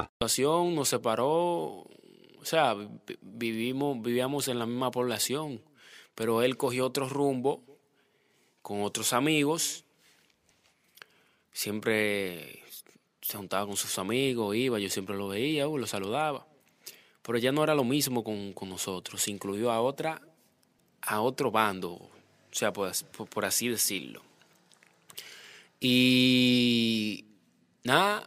La situación nos separó, o sea, vivimos, vivíamos en la misma población, pero él cogió otro rumbo con otros amigos, siempre se juntaba con sus amigos, iba, yo siempre lo veía, lo saludaba, pero ya no era lo mismo con, nosotros, se incluyó a otra, a otro bando, o sea, por así decirlo. Y nada,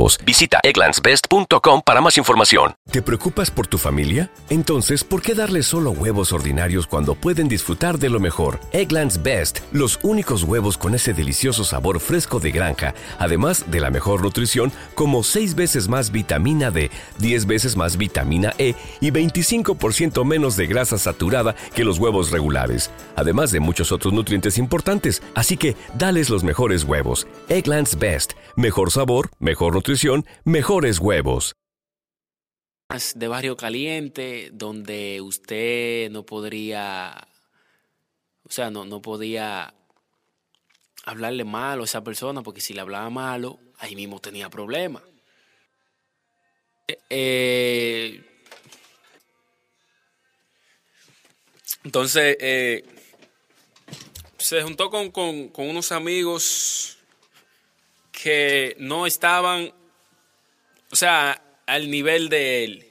Visita egglandsbest.com para más información. ¿Te preocupas por tu familia? Entonces, ¿por qué darles solo huevos ordinarios cuando pueden disfrutar de lo mejor? Egglands Best, los únicos huevos con ese delicioso sabor fresco de granja, además de la mejor nutrición, como 6 veces más vitamina D, 10 veces más vitamina E y 25% menos de grasa saturada que los huevos regulares, además de muchos otros nutrientes importantes. Así que, dales los mejores huevos. Egglands Best, mejor sabor, mejor nutrición, mejores huevos de barrio caliente donde usted no podría, o sea, no, no podía hablarle malo a esa persona, porque si le hablaba malo, ahí mismo tenía problemas. Eh, eh, entonces, eh, se juntó con, con unos amigos que no estaban, o sea, al nivel de él.